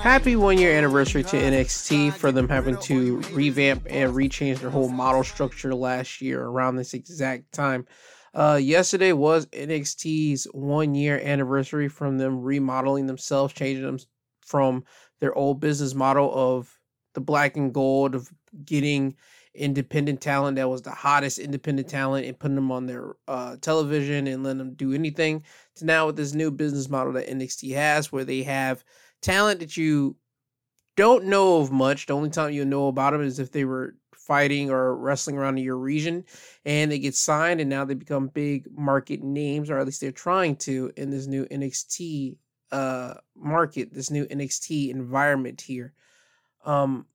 Happy one year anniversary to NXT for them having to revamp and rechange their whole model structure last year around this exact time. Uh, yesterday was NXT's one year anniversary from them remodeling themselves, changing them from their old business model of the black and gold of getting independent talent that was the hottest independent talent and putting them on their uh, television and letting them do anything to now with this new business model that NXT has where they have talent that you don't know of much. The only time you know about them is if they were fighting or wrestling around in your region and they get signed and now they become big market names or at least they're trying to in this new NXT uh market, this new NXT environment here. Um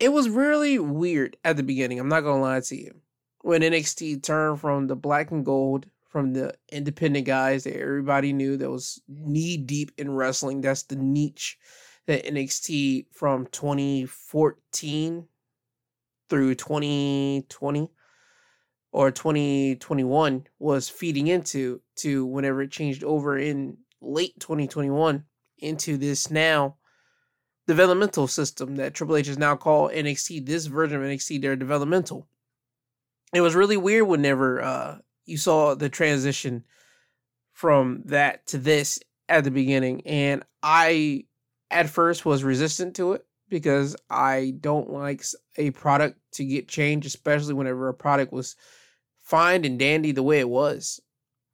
it was really weird at the beginning. I'm not gonna lie to you. When NXT turned from the black and gold, from the independent guys that everybody knew that was knee deep in wrestling. That's the niche that NXT from 2014 through 2020 or 2021 was feeding into to whenever it changed over in late 2021 into this now developmental system that Triple H is now called NXT. This version of NXT, they're developmental. It was really weird whenever uh, you saw the transition from that to this at the beginning. And I, at first, was resistant to it because I don't like a product to get changed, especially whenever a product was fine and dandy the way it was.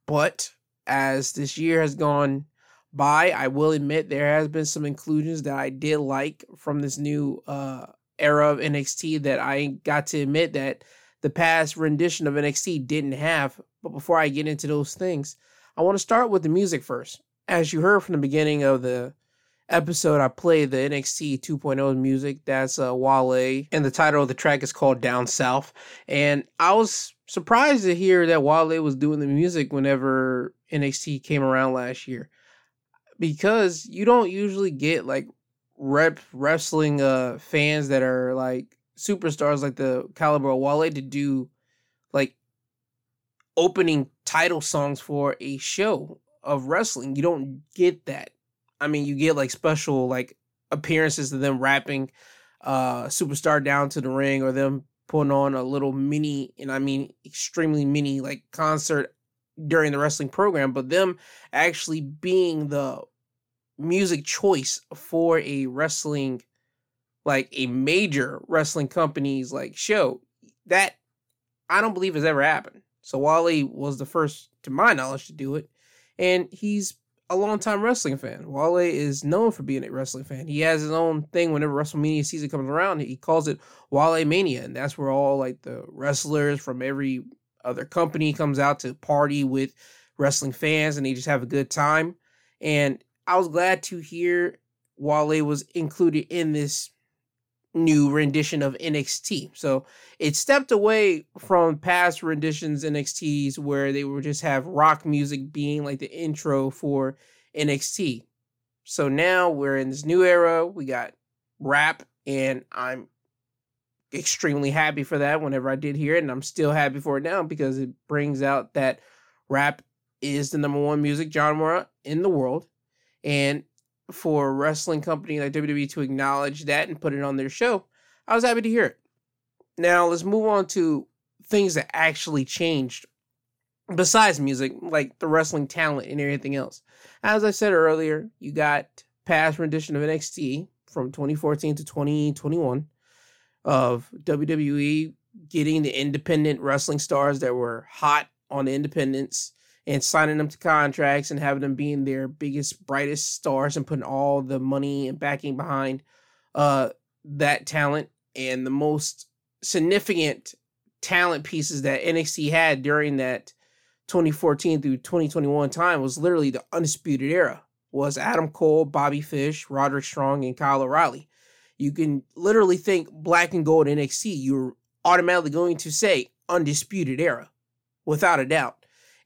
But as this year has gone by. I will admit there has been some inclusions that I did like from this new uh, era of NXT that I got to admit that the past rendition of NXT didn't have. But before I get into those things, I want to start with the music first. As you heard from the beginning of the episode, I played the NXT 2.0 music. That's uh, Wale, and the title of the track is called Down South. And I was surprised to hear that Wale was doing the music whenever NXT came around last year because you don't usually get like rep wrestling uh fans that are like superstars like the caliber of Wale to do like opening title songs for a show of wrestling. You don't get that. I mean, you get like special like appearances of them rapping uh superstar down to the ring or them putting on a little mini and I mean extremely mini like concert during the wrestling program, but them actually being the music choice for a wrestling like a major wrestling company's like show that I don't believe has ever happened. So Wale was the first to my knowledge to do it and he's a longtime wrestling fan. Wale is known for being a wrestling fan. He has his own thing whenever WrestleMania season comes around. He calls it Wale Mania, and that's where all like the wrestlers from every other company comes out to party with wrestling fans, and they just have a good time. And I was glad to hear Wale was included in this new rendition of NXT. So it stepped away from past renditions NXTs where they would just have rock music being like the intro for NXT. So now we're in this new era. We got rap, and I'm extremely happy for that whenever I did hear it. And I'm still happy for it now because it brings out that rap is the number one music genre in the world. And for a wrestling company like WWE to acknowledge that and put it on their show, I was happy to hear it. Now let's move on to things that actually changed besides music, like the wrestling talent and everything else. As I said earlier, you got past rendition of NXT from 2014 to 2021 of WWE getting the independent wrestling stars that were hot on the independents and signing them to contracts and having them being their biggest, brightest stars and putting all the money and backing behind uh, that talent and the most significant talent pieces that NXT had during that 2014 through 2021 time was literally the undisputed era was Adam Cole, Bobby Fish, Roderick Strong, and Kyle O'Reilly. You can literally think black and gold NXT, you're automatically going to say undisputed era, without a doubt.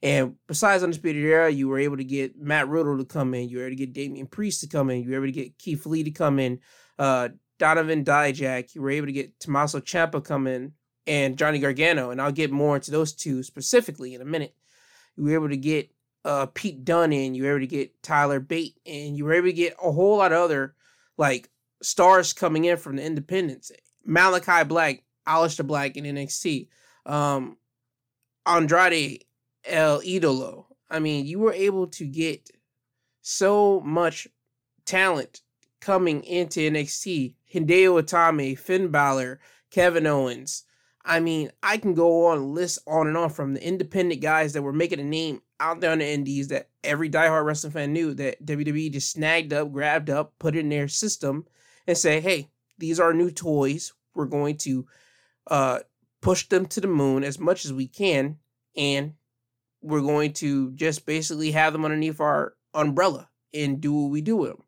And besides Undisputed Era, you were able to get Matt Riddle to come in. You were able to get Damian Priest to come in. You were able to get Keith Lee to come in. Uh, Donovan Dijak. You were able to get Tommaso Ciampa come in and Johnny Gargano. And I'll get more into those two specifically in a minute. You were able to get uh, Pete Dunne in, you were able to get Tyler Bate, and you were able to get a whole lot of other like stars coming in from the independents. Malachi Black, Aleister Black in NXT, um, Andrade El Idolo. I mean, you were able to get so much talent coming into NXT. Hideo Itami, Finn Balor, Kevin Owens. I mean, I can go on list on and on from the independent guys that were making a name out there in the indies that every diehard wrestling fan knew that WWE just snagged up, grabbed up, put in their system, and say, hey, these are new toys. We're going to uh, push them to the moon as much as we can, and we're going to just basically have them underneath our umbrella and do what we do with them.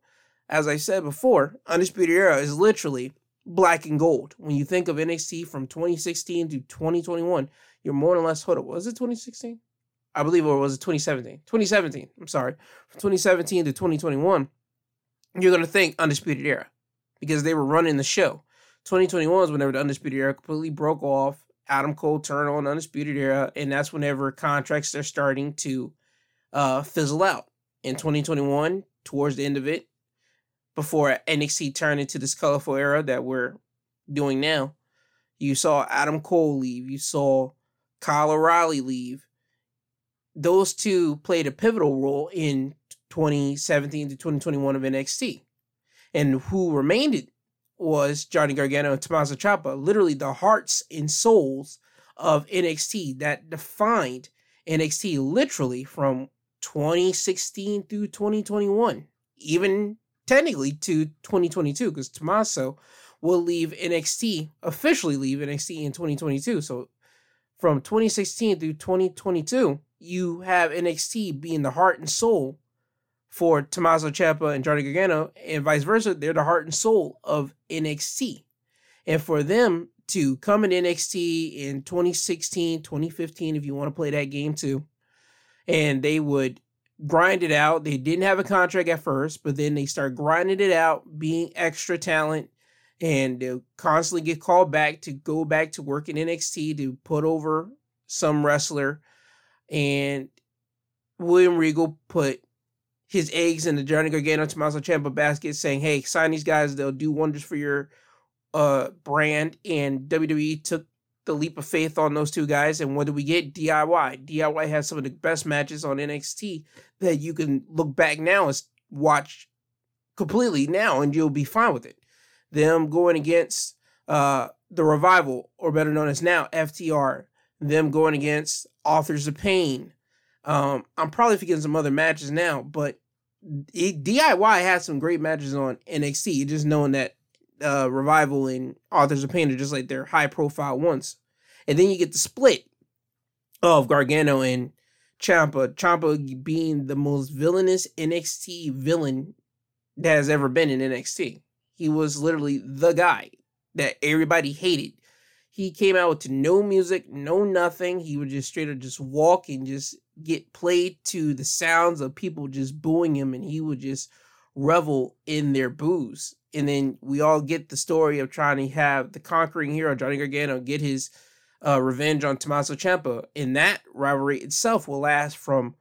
As I said before, Undisputed Era is literally black and gold. When you think of NXT from 2016 to 2021, you're more or less, hold up, was it 2016? I believe, or was it 2017? 2017, I'm sorry. From 2017 to 2021, you're going to think Undisputed Era because they were running the show. 2021 is whenever the Undisputed Era completely broke off. Adam Cole turned on Undisputed Era, and that's whenever contracts are starting to uh, fizzle out. In 2021, towards the end of it, before NXT turned into this colorful era that we're doing now, you saw Adam Cole leave, you saw Kyle O'Reilly leave. Those two played a pivotal role in 2017 to 2021 of NXT. And who remained was Johnny Gargano and Tommaso Ciampa, literally the hearts and souls of NXT that defined NXT literally from 2016 through 2021, even technically to 2022, because Tommaso will leave NXT, officially leave NXT in 2022. So from 2016 through 2022, you have NXT being the heart and soul for Tommaso Ciampa and Johnny Gargano, and vice versa. They're the heart and soul of NXT. And for them to come in NXT in 2016, 2015, if you want to play that game too, and they would grind it out. They didn't have a contract at first, but then they start grinding it out, being extra talent, and they'll constantly get called back to go back to work in NXT to put over some wrestler. And William Regal put his eggs in the Johnny Gargano Tommaso Ciampa basket, saying, "Hey, sign these guys; they'll do wonders for your uh brand." And WWE took the leap of faith on those two guys, and what do we get? DIY. DIY has some of the best matches on NXT that you can look back now and watch completely now, and you'll be fine with it. Them going against uh the revival, or better known as now FTR. Them going against Authors of Pain um, I'm probably forgetting some other matches now, but it, DIY has some great matches on NXT. Just knowing that uh, Revival and Authors of Pain are just like their high profile ones. And then you get the split of Gargano and Ciampa. Ciampa being the most villainous NXT villain that has ever been in NXT. He was literally the guy that everybody hated. He came out with no music, no nothing. He would just straight up just walk and just get played to the sounds of people just booing him and he would just revel in their boos. And then we all get the story of trying to have the conquering hero, Johnny Gargano, get his uh, revenge on Tommaso Ciampa. And that rivalry itself will last from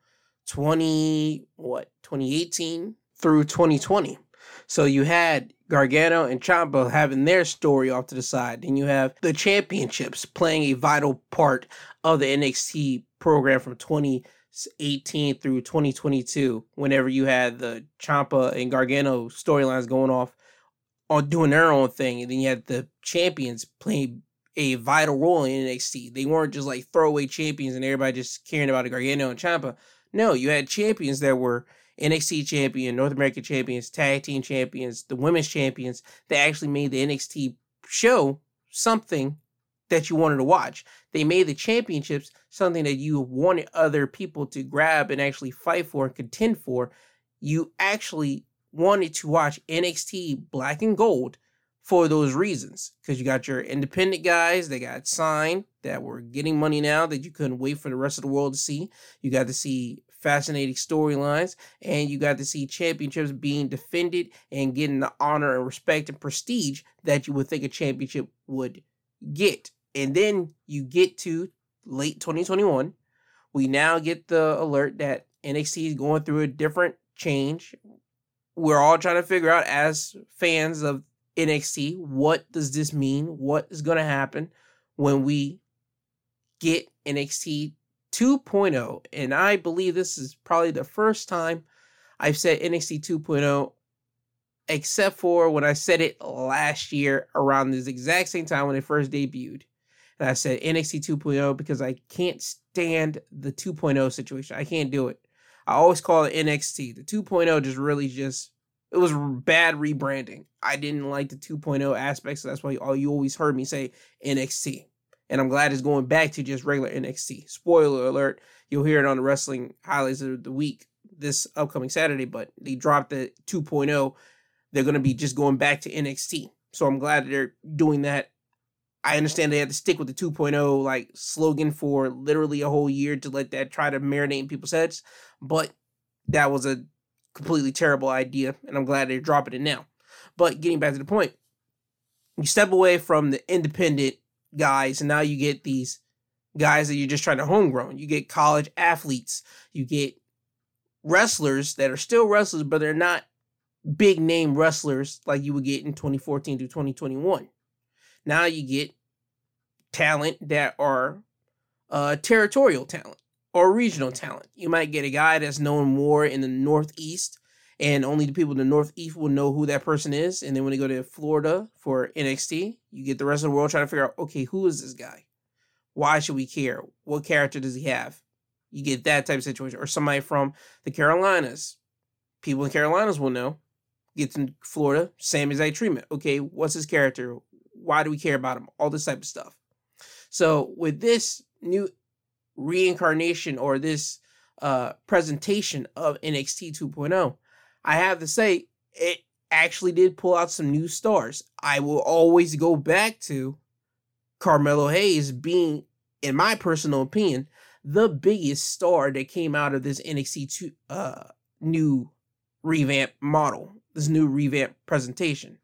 20, what, 2018 through 2020. So you had Gargano and Ciampa having their story off to the side. Then you have the championships playing a vital part of the NXT program from 2018 through 2022. Whenever you had the Ciampa and Gargano storylines going off on doing their own thing, and then you had the champions playing a vital role in NXT. They weren't just like throwaway champions and everybody just caring about Gargano and Ciampa. No, you had champions that were NXT champion, North American champions, tag team champions, the women's champions that actually made the NXT show something that you wanted to watch. They made the championships something that you wanted other people to grab and actually fight for and contend for. You actually wanted to watch NXT Black and Gold for those reasons because you got your independent guys that got signed that were getting money now that you couldn't wait for the rest of the world to see. You got to see fascinating storylines, and you got to see championships being defended and getting the honor and respect and prestige that you would think a championship would get. And then you get to late 2021. We now get the alert that NXT is going through a different change. We're all trying to figure out as fans of NXT, what does this mean? What is going to happen when we get NXT 2.0? And I believe this is probably the first time I've said NXT 2.0 except for when I said it last year around this exact same time when it first debuted. And I said NXT 2.0 because I can't stand the 2.0 situation. I can't do it. I always call it NXT. The 2.0 just really just it was bad rebranding. I didn't like the 2.0 aspects, so that's why all you always heard me say NXT. And I'm glad it's going back to just regular NXT. Spoiler alert, you'll hear it on the wrestling highlights of the week this upcoming Saturday, but they dropped the 2.0 they're going to be just going back to NXT. So I'm glad they're doing that. I understand they had to stick with the 2.0 like slogan for literally a whole year to let that try to marinate in people's heads, but that was a completely terrible idea, and I'm glad they're dropping it now. But getting back to the point, you step away from the independent guys, and now you get these guys that you're just trying to homegrown. You get college athletes, you get wrestlers that are still wrestlers, but they're not big name wrestlers like you would get in 2014 to 2021. Now you get talent that are uh, territorial talent or regional talent. You might get a guy that's known more in the Northeast, and only the people in the Northeast will know who that person is. And then when they go to Florida for NXT, you get the rest of the world trying to figure out, okay, who is this guy? Why should we care? What character does he have? You get that type of situation. Or somebody from the Carolinas. People in Carolinas will know gets in Florida, same exact treatment. Okay, what's his character? Why do we care about him? All this type of stuff. So with this new reincarnation or this uh, presentation of NXT 2.0, I have to say it actually did pull out some new stars. I will always go back to Carmelo Hayes being, in my personal opinion, the biggest star that came out of this NXT 2 uh, new revamp model this new revamp presentation.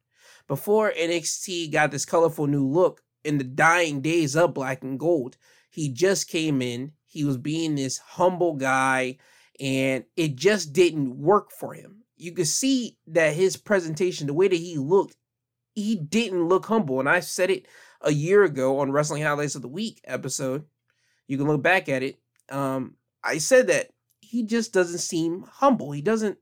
Before NXT got this colorful new look in the dying days of black and gold, he just came in. He was being this humble guy, and it just didn't work for him. You could see that his presentation, the way that he looked, he didn't look humble. And I said it a year ago on Wrestling Highlights of the Week episode. You can look back at it. Um, I said that he just doesn't seem humble. He doesn't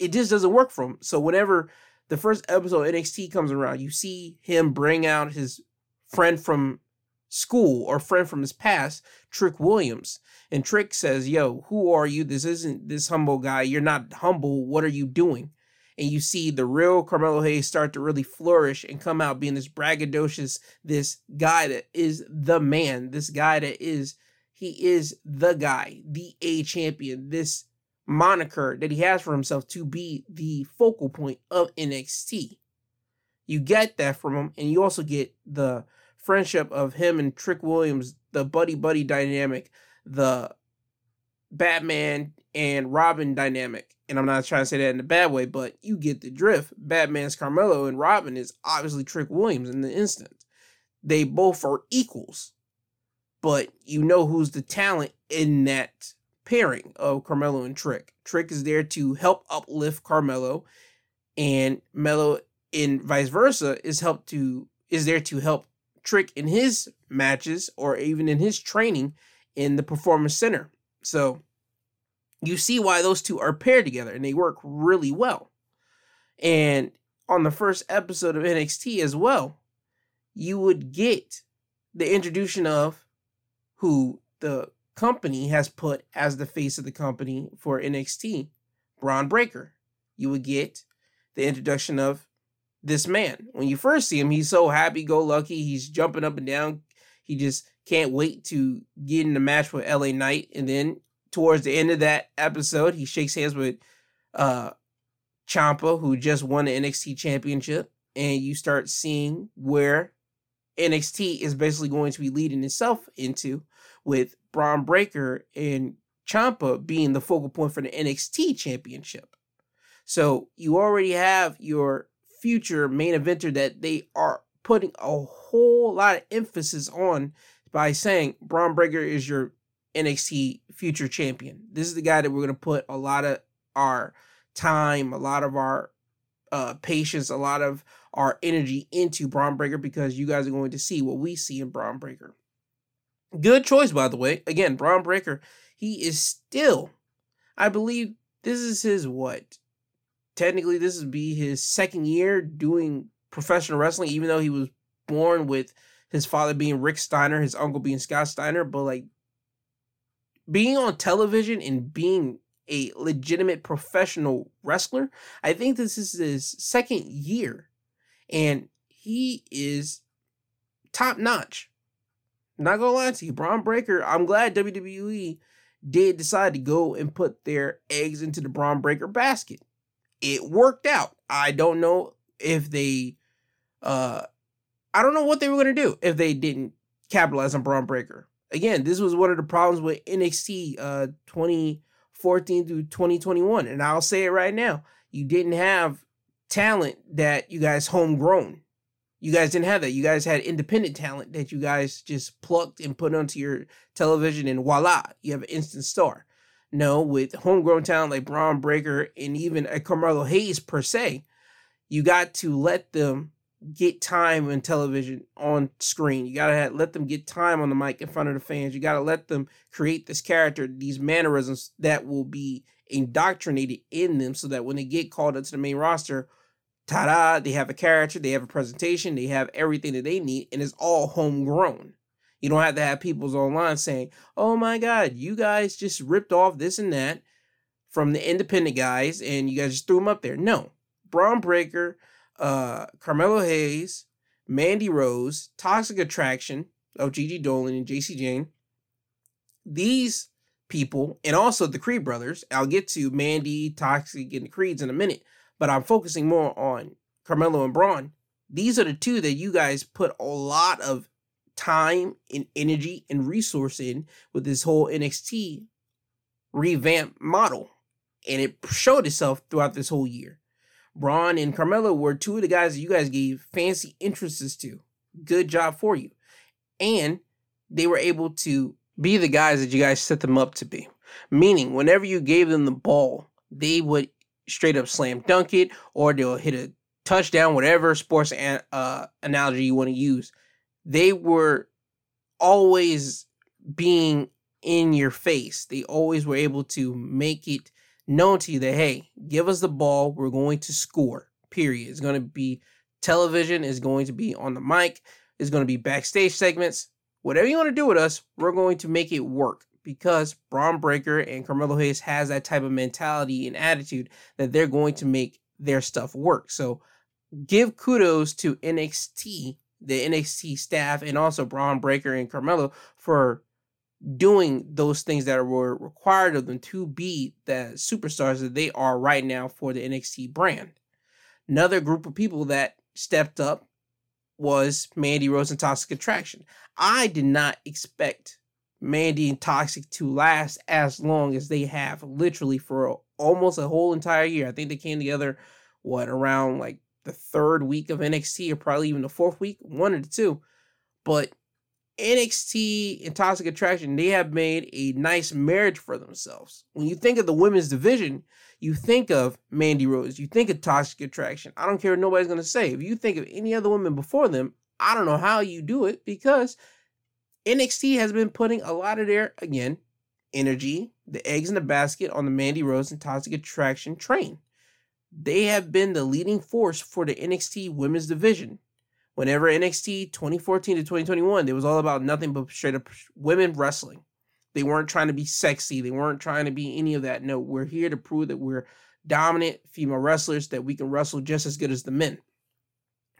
it just doesn't work for him. So whenever the first episode NXT comes around, you see him bring out his friend from school or friend from his past, Trick Williams. And Trick says, Yo, who are you? This isn't this humble guy. You're not humble. What are you doing? And you see the real Carmelo Hayes start to really flourish and come out being this braggadocious, this guy that is the man, this guy that is, he is the guy, the A champion, this moniker that he has for himself to be the focal point of NXT. You get that from him, and you also get the friendship of him and Trick Williams, the buddy buddy dynamic, the Batman and Robin dynamic. And I'm not trying to say that in a bad way, but you get the drift. Batman's Carmelo and Robin is obviously Trick Williams in the instant. They both are equals, but you know who's the talent in that pairing of Carmelo and Trick. Trick is there to help uplift Carmelo, and Melo, and vice versa, is help to is there to help Trick in his matches or even in his training in the performance center. So you see why those two are paired together and they work really well. And on the first episode of NXT as well, you would get the introduction of who the company has put as the face of the company for NXT, Bron Breakker. You would get the introduction of this man. When you first see him, he's so happy go lucky. He's jumping up and down. He just can't wait to get in the match with LA Knight. And then towards the end of that episode, he shakes hands with uh Ciampa, who just won the NXT championship. And you start seeing where NXT is basically going to be leading itself into with Bron Breakker and Ciampa being the focal point for the NXT championship. So you already have your future main eventer that they are putting a whole lot of emphasis on by saying Bron Breakker is your NXT future champion. This is the guy that we're going to put a lot of our time, a lot of our uh, patience, a lot of our energy into Bron Breakker because you guys are going to see what we see in Bron Breakker. Good choice, by the way. Again, Bron Breakker, he is still, I believe this is his what? Technically, this would be his second year doing professional wrestling, even though he was born with his father being Rick Steiner, his uncle being Scott Steiner. But like being on television and being a legitimate professional wrestler, I think this is his second year. And he is top notch. Not gonna lie to you, Bron Breakker. I'm glad WWE did decide to go and put their eggs into the Bron Breakker basket. It worked out. I don't know if they, uh, I don't know what they were gonna do if they didn't capitalize on Bron Breakker. Again, this was one of the problems with NXT uh 2014 through 2021, and I'll say it right now: you didn't have talent that you guys homegrown. You guys didn't have that. You guys had independent talent that you guys just plucked and put onto your television, and voila, you have an instant star. No, with homegrown talent like Bron Breakker and even a Carmelo Hayes per se, you got to let them get time in television on screen. You gotta let them get time on the mic in front of the fans. You gotta let them create this character, these mannerisms that will be indoctrinated in them, so that when they get called up to the main roster, ta-da, they have a character, they have a presentation, they have everything that they need, and it's all homegrown. You don't have to have people's online saying, "Oh my God, you guys just ripped off this and that from the independent guys, and you guys just threw them up there." No, Bron Breakker, uh, Carmelo Hayes, Mandy Rose, Toxic Attraction of Gigi Dolin and Jacy Jayne. These people, and also the Creed brothers. I'll get to Mandy, Toxic, and the Creeds in a minute but I'm focusing more on Carmelo and Bron. These are the two that you guys put a lot of time and energy and resource in with this whole NXT revamp model. And it showed itself throughout this whole year. Bron and Carmelo were two of the guys that you guys gave fancy entrances to. Good job for you. And they were able to be the guys that you guys set them up to be. Meaning, whenever you gave them the ball, they would straight up slam dunk it or they'll hit a touchdown, whatever sports an, uh, analogy you want to use. They were always being in your face. They always were able to make it known to you that, hey, give us the ball. We're going to score, period. It's going to be television, is going to be on the mic, is going to be backstage segments. Whatever you want to do with us, we're going to make it work because Bron Breakker and Carmelo Hayes has that type of mentality and attitude that they're going to make their stuff work. So give kudos to NXT, the NXT staff, and also Bron Breakker and Carmelo for doing those things that were required of them to be the superstars that they are right now for the NXT brand. Another group of people that stepped up was Mandy Rose and Toxic Attraction. I did not expect Mandy and Toxic to last as long as they have, literally for almost a whole entire year. I think they came together, what, around like the third week of NXT or probably even the fourth week, one of the two. But NXT and Toxic Attraction, they have made a nice marriage for themselves. When you think of the women's division, you think of Mandy Rose, you think of Toxic Attraction. I don't care what nobody's going to say. If you think of any other women before them, I don't know how you do it because NXT has been putting a lot of their, again, energy, the eggs in the basket on the Mandy Rose and Toxic Attraction train. They have been the leading force for the NXT women's division. Whenever NXT 2014 to 2021, it was all about nothing but straight up women wrestling. They weren't trying to be sexy. They weren't trying to be any of that. No, we're here to prove that we're dominant female wrestlers, that we can wrestle just as good as the men.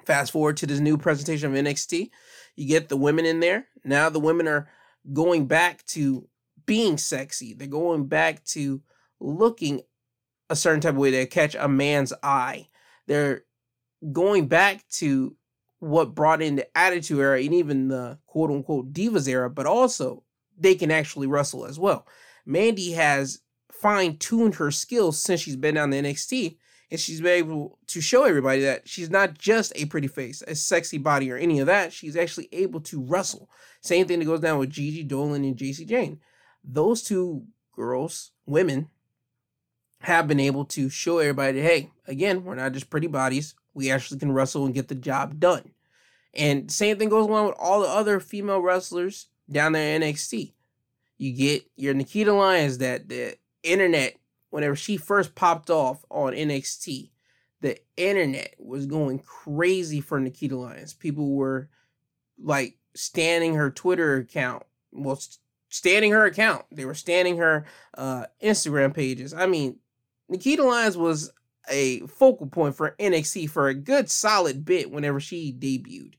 Fast forward to this new presentation of NXT. You get the women in there. Now the women are going back to being sexy. They're going back to looking a certain type of way to catch a man's eye. They're going back to what brought in the attitude era and even the quote unquote divas era, but also they can actually wrestle as well. Mandy has fine tuned her skills since she's been down the NXT and she's been able to show everybody that she's not just a pretty face, a sexy body, or any of that. She's actually able to wrestle. Same thing that goes down with Gigi Dolin and Jacy Jayne. those two girls, women, have been able to show everybody, hey, again, we're not just pretty bodies. We actually can wrestle and get the job done. And same thing goes along with all the other female wrestlers down there in NXT. You get your Nikita Lyons that the internet, whenever she first popped off on NXT, the internet was going crazy for Nikita Lyons. People were like standing her Twitter account, well, standing her account. They were standing her uh, Instagram pages. I mean, Nikita Lyons was a focal point for NXT for a good solid bit whenever she debuted.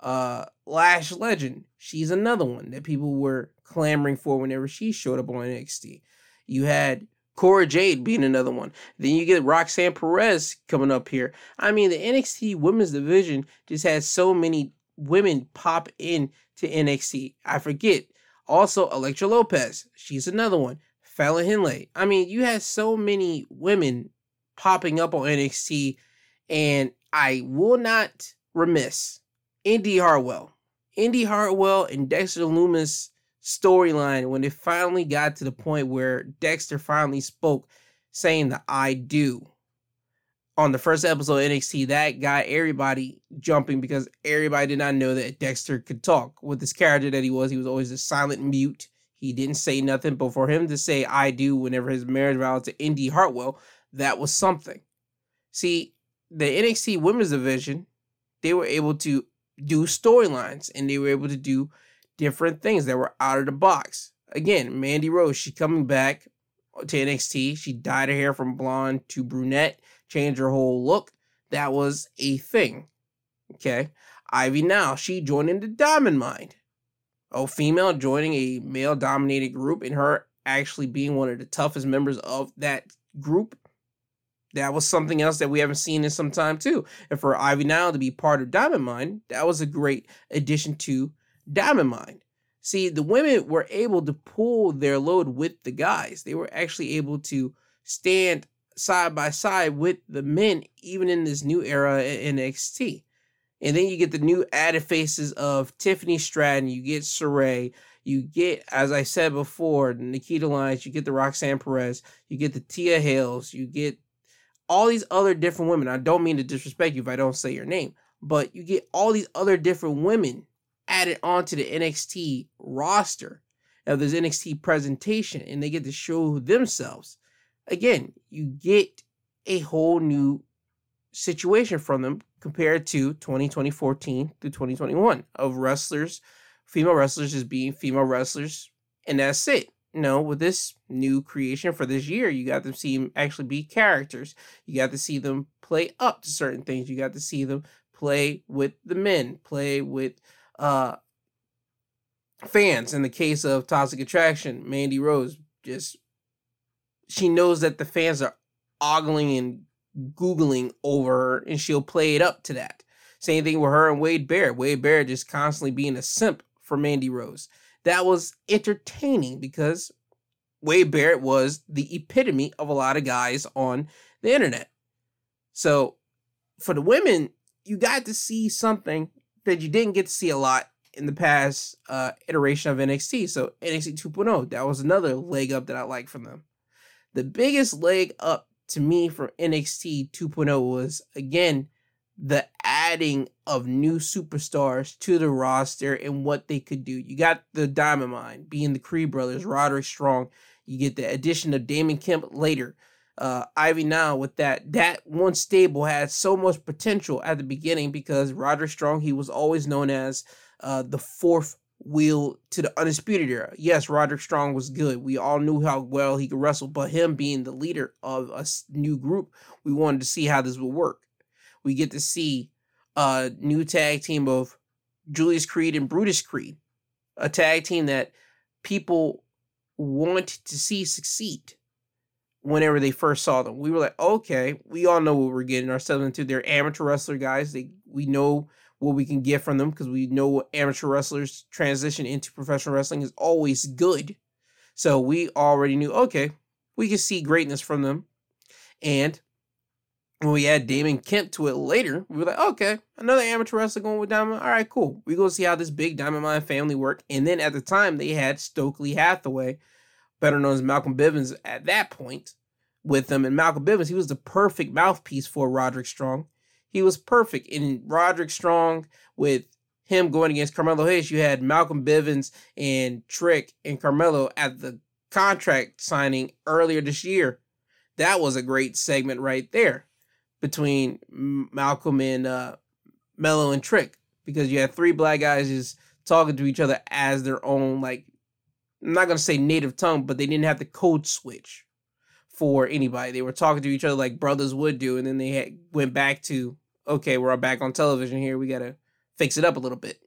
Uh, Lash Legend, she's another one that people were clamoring for whenever she showed up on NXT. You had Cora Jade being another one. Then you get Roxanne Perez coming up here. I mean, the NXT women's division just has so many women pop in to NXT. I forget. Also, Elektra Lopez. She's another one. Fallon Henley. I mean, you had so many women popping up on NXT, and I will not remiss Indi Hartwell. Indi Hartwell and Dexter Lumis storyline when it finally got to the point where Dexter finally spoke saying the I do on the first episode of NXT, that got everybody jumping because everybody did not know that Dexter could talk. With this character that he was, he was always a silent mute. He didn't say nothing, but for him to say I do whenever his marriage vow to Indi Hartwell, that was something. See, the NXT women's division, they were able to do storylines and they were able to do different things that were out of the box. Again, Mandy Rose, she coming back to NXT. She dyed her hair from blonde to brunette, changed her whole look. That was a thing. Okay. Ivy Nile, she joined into Diamond Mine. A female joining a male dominated group and her actually being one of the toughest members of that group that was something else that we haven't seen in some time too. And for Ivy Nile to be part of Diamond Mine, that was a great addition to Diamond Mine. See, the women were able to pull their load with the guys. They were actually able to stand side by side with the men, even in this new era in NXT. And then you get the new added faces of Tiffany Stratton, you get Sarray, you get, as I said before, Nikita Lyons, you get the Roxanne Perez, you get the Thea Hails, you get all these other different women. I don't mean to disrespect you if I don't say your name, but you get all these other different women added onto the NXT roster of this NXT presentation and they get to show themselves. Again, you get a whole new situation from them compared to 2020 14 to 2021 of wrestlers, female wrestlers just being female wrestlers, and that's it. No, with this new creation for this year, you got to see them actually be characters. You got to see them play up to certain things. You got to see them play with the men, play with uh fans. In the case of Toxic Attraction, Mandy Rose just she knows that the fans are ogling and googling over her, and she'll play it up to that. Same thing with her and Wade Barrett. Wade Barrett just constantly being a simp for Mandy Rose that was entertaining because Wade Barrett was the epitome of a lot of guys on the internet. So for the women, you got to see something that you didn't get to see a lot in the past uh, iteration of NXT. So NXT 2.0, that was another leg up that I like from them. The biggest leg up to me from NXT 2.0 was again the adding of new superstars to the roster and what they could do. You got the Diamond Mine being the Creed brothers, Roderick Strong. You get the addition of Damon Kemp later. Uh, Ivy Nile with that that one stable had so much potential at the beginning because Roderick Strong he was always known as uh, the fourth wheel to the undisputed era. Yes, Roderick Strong was good. We all knew how well he could wrestle, but him being the leader of a new group, we wanted to see how this would work we get to see a new tag team of Julius Creed and Brutus Creed, a tag team that people want to see succeed whenever they first saw them. We were like, okay, we all know what we're getting ourselves into. They're amateur wrestler guys. They we know what we can get from them because we know amateur wrestlers transition into professional wrestling is always good. So we already knew, okay, we can see greatness from them. And when we add Damon Kemp to it later, we were like, okay, another amateur wrestler going with Diamond. All right, cool. We go see how this big Diamond Mine family work. And then at the time, they had Stokely Hathaway better known as Malcolm Bivens at that point, with them. And Malcolm Bivens, he was the perfect mouthpiece for Roderick Strong. He was perfect. In Roderick Strong, with him going against Carmelo Hayes, you had Malcolm Bivens and Trick and Carmelo at the contract signing earlier this year. That was a great segment right there between Malcolm and uh, Melo and Trick because you had three black guys just talking to each other as their own like I'm not gonna say native tongue, but they didn't have the code switch for anybody. They were talking to each other like brothers would do, and then they had, went back to okay, we're back on television here. We gotta fix it up a little bit,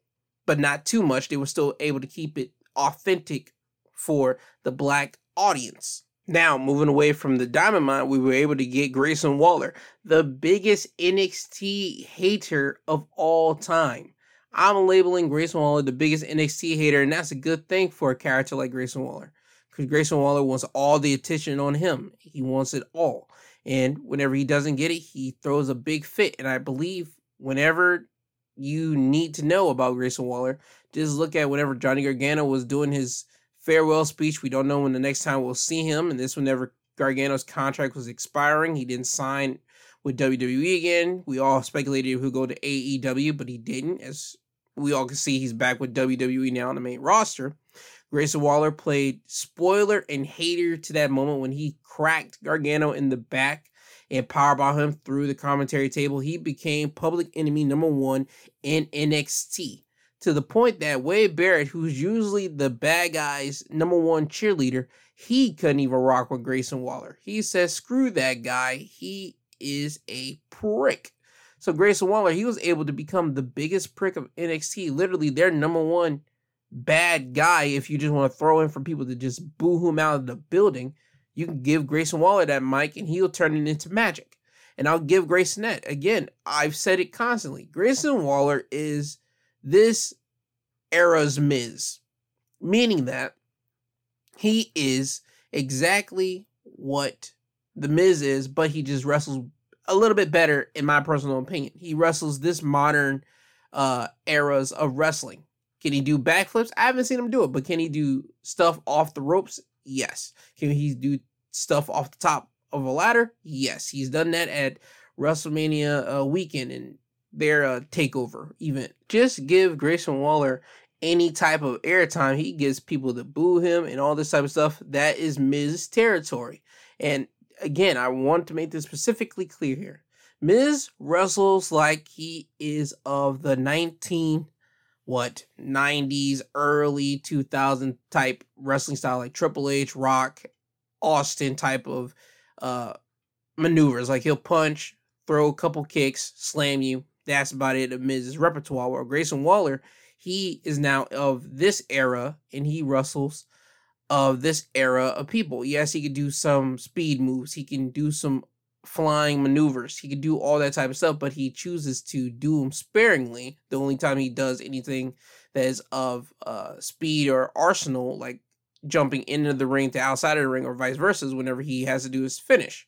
but not too much. They were still able to keep it authentic for the black audience. Now, moving away from the Diamond Mine, we were able to get Grayson Waller, the biggest NXT hater of all time. I'm labeling Grayson Waller the biggest NXT hater, and that's a good thing for a character like Grayson Waller. Because Grayson Waller wants all the attention on him. He wants it all. And whenever he doesn't get it, he throws a big fit. And I believe whenever you need to know about Grayson Waller, just look at whenever Johnny Gargano was doing his farewell speech. We don't know when the next time we'll see him. And this whenever Gargano's contract was expiring, he didn't sign with WWE again. We all speculated he would go to AEW, but he didn't. As we all can see, he's back with WWE now on the main roster. Grayson Waller played spoiler and hater to that moment when he cracked Gargano in the back and powerbomb him through the commentary table. He became public enemy number one in NXT to the point that Wade Barrett, who's usually the bad guy's number one cheerleader, he couldn't even rock with Grayson Waller. He says, screw that guy. He is a prick. So Grayson Waller, he was able to become the biggest prick of NXT. Literally their number one bad guy. If you just want to throw in for people to just boo him out of the building, you can give Grayson Waller that mic and he'll turn it into magic. And I'll give Grayson that. Again, I've said it constantly. Grayson Waller is this era's Miz, meaning that he is exactly what the Miz is, but he just wrestles a little bit better, in my personal opinion. He wrestles this modern uh eras of wrestling. Can he do backflips? I haven't seen him do it, but can he do stuff off the ropes? Yes. Can he do stuff off the top of a ladder? Yes. He's done that at WrestleMania uh, weekend and their uh, takeover event. Just give Grayson Waller any type of airtime. He gets people to boo him and all this type of stuff. That is Miz territory. And again, I want to make this specifically clear here. Miz wrestles like he is of the 19 what 90s early 2000 type wrestling style like Triple H, Rock, Austin type of uh maneuvers like he'll punch, throw a couple kicks, slam you, that's about it of Miz's repertoire. Where Grayson Waller, he is now of this era and he wrestles of this era of people. Yes, he could do some speed moves, he can do some flying maneuvers, he could do all that type of stuff, but he chooses to do them sparingly. The only time he does anything that is of uh, speed or arsenal, like jumping into the ring to outside of the ring or vice versa, is whenever he has to do his finish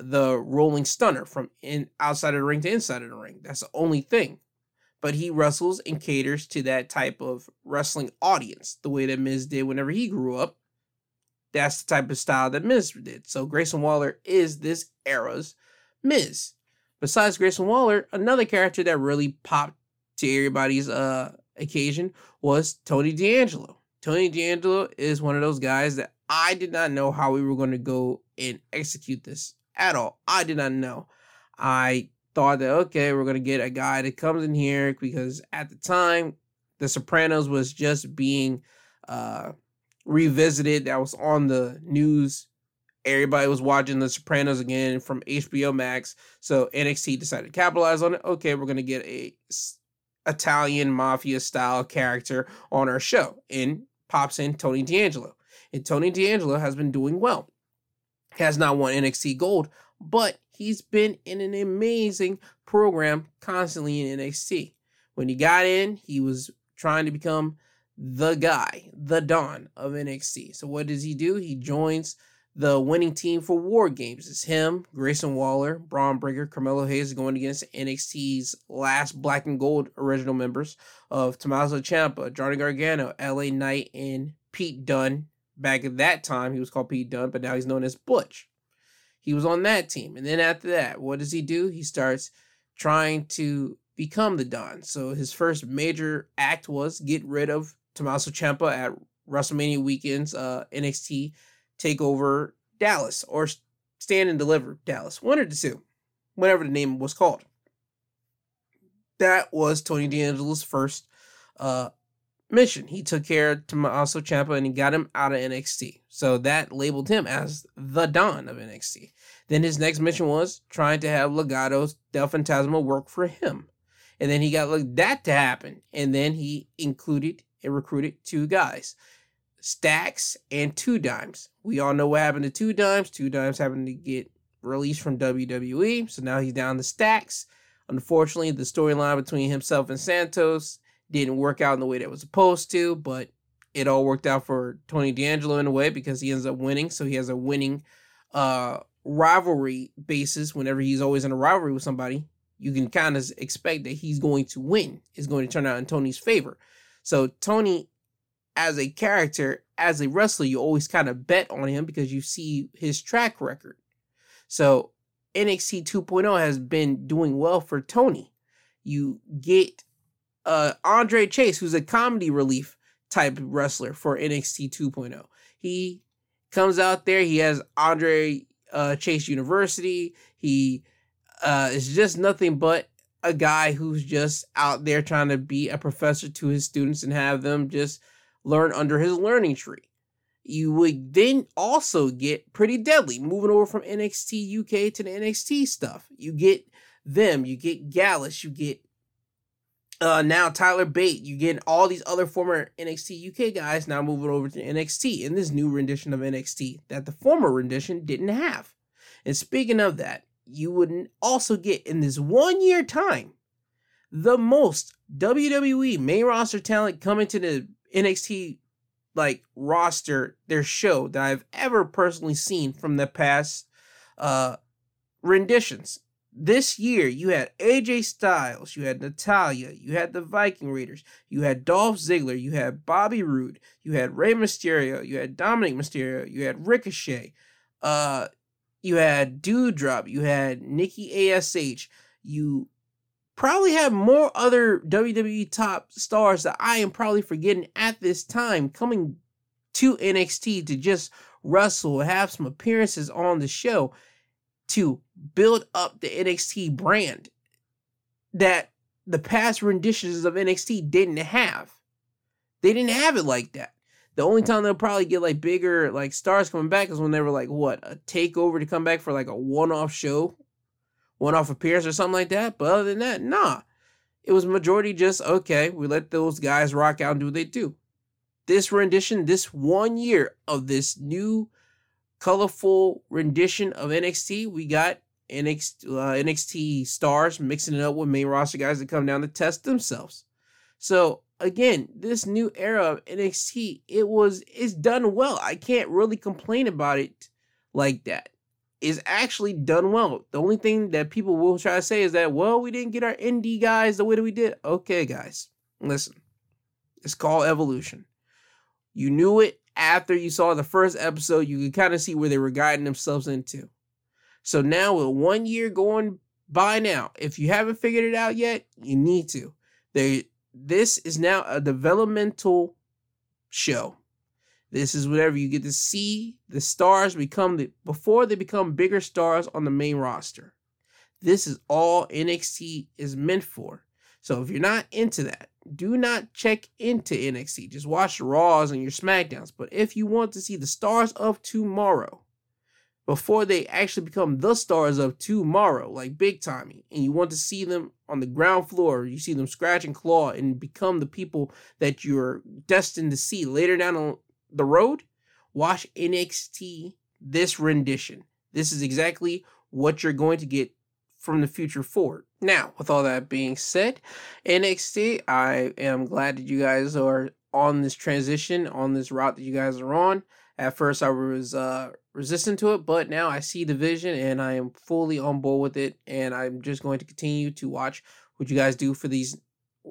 the rolling stunner from in outside of the ring to inside of the ring. That's the only thing. But he wrestles and caters to that type of wrestling audience, the way that Miz did whenever he grew up. That's the type of style that Miz did. So Grayson Waller is this era's Miz. Besides Grayson Waller, another character that really popped to everybody's uh occasion was Tony D'Angelo. Tony D'Angelo is one of those guys that I did not know how we were going to go and execute this at all. I did not know. I thought that okay, we're gonna get a guy that comes in here because at the time, The Sopranos was just being uh revisited. That was on the news. Everybody was watching The Sopranos again from HBO Max. So NXT decided to capitalize on it. Okay, we're gonna get a Italian mafia style character on our show. And pops in Tony D'Angelo. And Tony D'Angelo has been doing well has not won NXT Gold, but he's been in an amazing program constantly in NXT. When he got in, he was trying to become the guy, the Don of NXT. So what does he do? He joins the winning team for War Games. It's him, Grayson Waller, Bron Breakker, Carmelo Hayes going against NXT's last Black and Gold original members of Tommaso Ciampa, Johnny Gargano, LA Knight, and Pete Dunne Back at that time, he was called Pete Dunne, but now he's known as Butch. He was on that team. And then after that, what does he do? He starts trying to become the Don. So his first major act was get rid of Tommaso Ciampa at WrestleMania weekends, uh, NXT Takeover Dallas, or Stand and Deliver Dallas, one or the two, whatever the name was called. That was Tony D'Angelo's first uh, mission. He took care of Tommaso Ciampa and he got him out of NXT. So that labeled him as the Don of NXT. Then his next mission was trying to have Legado Del Fantasma work for him. And then he got like that to happen. And then he included and recruited two guys. Stacks and Two Dimes. We all know what happened to Two Dimes. Two Dimes happened to get released from WWE. So now he's down to Stacks. Unfortunately, the storyline between himself and Santos didn't work out in the way that was supposed to, but it all worked out for Tony D'Angelo in a way because he ends up winning. So he has a winning uh, rivalry basis whenever he's always in a rivalry with somebody. You can kind of expect that he's going to win. Is going to turn out in Tony's favor. So Tony, as a character, as a wrestler, you always kind of bet on him because you see his track record. So NXT 2.0 has been doing well for Tony. You get uh, Andre Chase, who's a comedy relief type wrestler for NXT 2.0. He comes out there. He has Andre uh, Chase University. He uh, is just nothing but a guy who's just out there trying to be a professor to his students and have them just learn under his learning tree. You would then also get pretty deadly moving over from NXT UK to the NXT stuff. You get them, you get Gallus, you get uh, now Tyler Bate, you get all these other former NXT UK guys now moving over to NXT in this new rendition of NXT that the former rendition didn't have. And speaking of that, you would also get in this one year time the most WWE main roster talent coming to the NXT like roster, their show that I've ever personally seen from the past uh renditions this year you had AJ Styles, you had Natalya, you had the Viking Raiders, you had Dolph Ziggler, you had Bobby Roode, you had Rey Mysterio, you had Dominic Mysterio, you had Ricochet, uh, you had Doudrop, you had Nikki Ash, you probably have more other WWE top stars that I am probably forgetting at this time coming to NXT to just wrestle, have some appearances on the show to build up the NXT brand that the past renditions of NXT didn't have. They didn't have it like that. The only mm. time they'll probably get like bigger like stars coming back is when they were like what a takeover to come back for like a one-off show, one-off appearance or something like that. But other than that, nah. It was majority just okay. We let those guys rock out and do what they do. This rendition, this one year of this new colorful rendition of NXT. We got NXT, uh, NXT stars mixing it up with main roster guys that come down to test themselves. So again, this new era of NXT, it was it's done well. I can't really complain about it like that. It's actually done well. The only thing that people will try to say is that, well, we didn't get our indie guys the way that we did. Okay, guys, listen. It's called evolution. You knew it after you saw the first episode, you could kind of see where they were guiding themselves into. So now, with one year going by now, if you haven't figured it out yet, you need to. They this is now a developmental show. This is whatever you get to see the stars become the before they become bigger stars on the main roster. This is all NXT is meant for. So if you're not into that, do not check into NXT. Just watch Raws and your SmackDowns. But if you want to see the stars of tomorrow, before they actually become the stars of tomorrow, like big timing, and you want to see them on the ground floor, you see them scratch and claw and become the people that you're destined to see later down the road, watch NXT this rendition. This is exactly what you're going to get from the future forward. Now, with all that being said, NXT, I am glad that you guys are on this transition, on this route that you guys are on. At first, I was uh, resistant to it, but now I see the vision and I am fully on board with it. And I'm just going to continue to watch what you guys do for these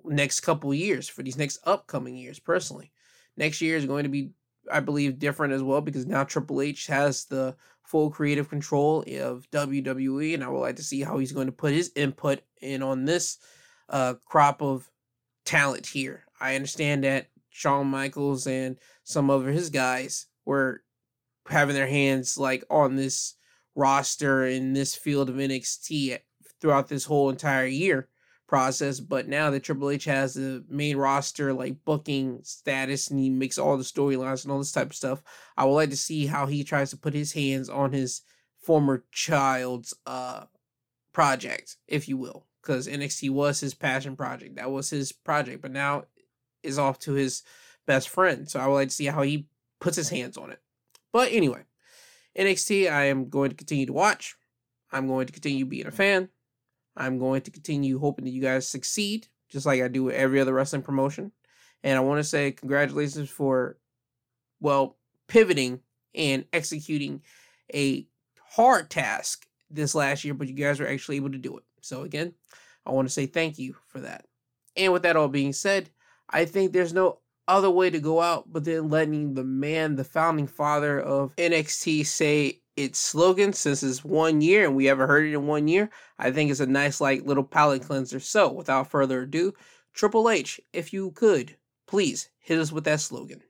next couple years, for these next upcoming years, personally. Next year is going to be I believe, different as well because now Triple H has the full creative control of WWE, and I would like to see how he's going to put his input in on this uh, crop of talent here. I understand that Shawn Michaels and some of his guys were having their hands like on this roster in this field of NXT throughout this whole entire year process. But now that Triple H has the main roster like booking status and he makes all the storylines and all this type of stuff, I would like to see how he tries to put his hands on his former child's uh project, if you will. Because NXT was his passion project. That was his project, but now is off to his best friend. So I would like to see how he puts his hands on it. But anyway, NXT, I am going to continue to watch. I'm going to continue being a fan. I'm going to continue hoping that you guys succeed, just like I do with every other wrestling promotion. And I want to say congratulations for, well, pivoting and executing a hard task this last year, but you guys were actually able to do it. So, again, I want to say thank you for that. And with that all being said, I think there's no other way to go out but then letting the man, the founding father of NXT, say its slogan since it's one year and we haven't heard it in one year. I think it's a nice, like, little palate cleanser. So, without further ado, Triple H, if you could, please hit us with that slogan.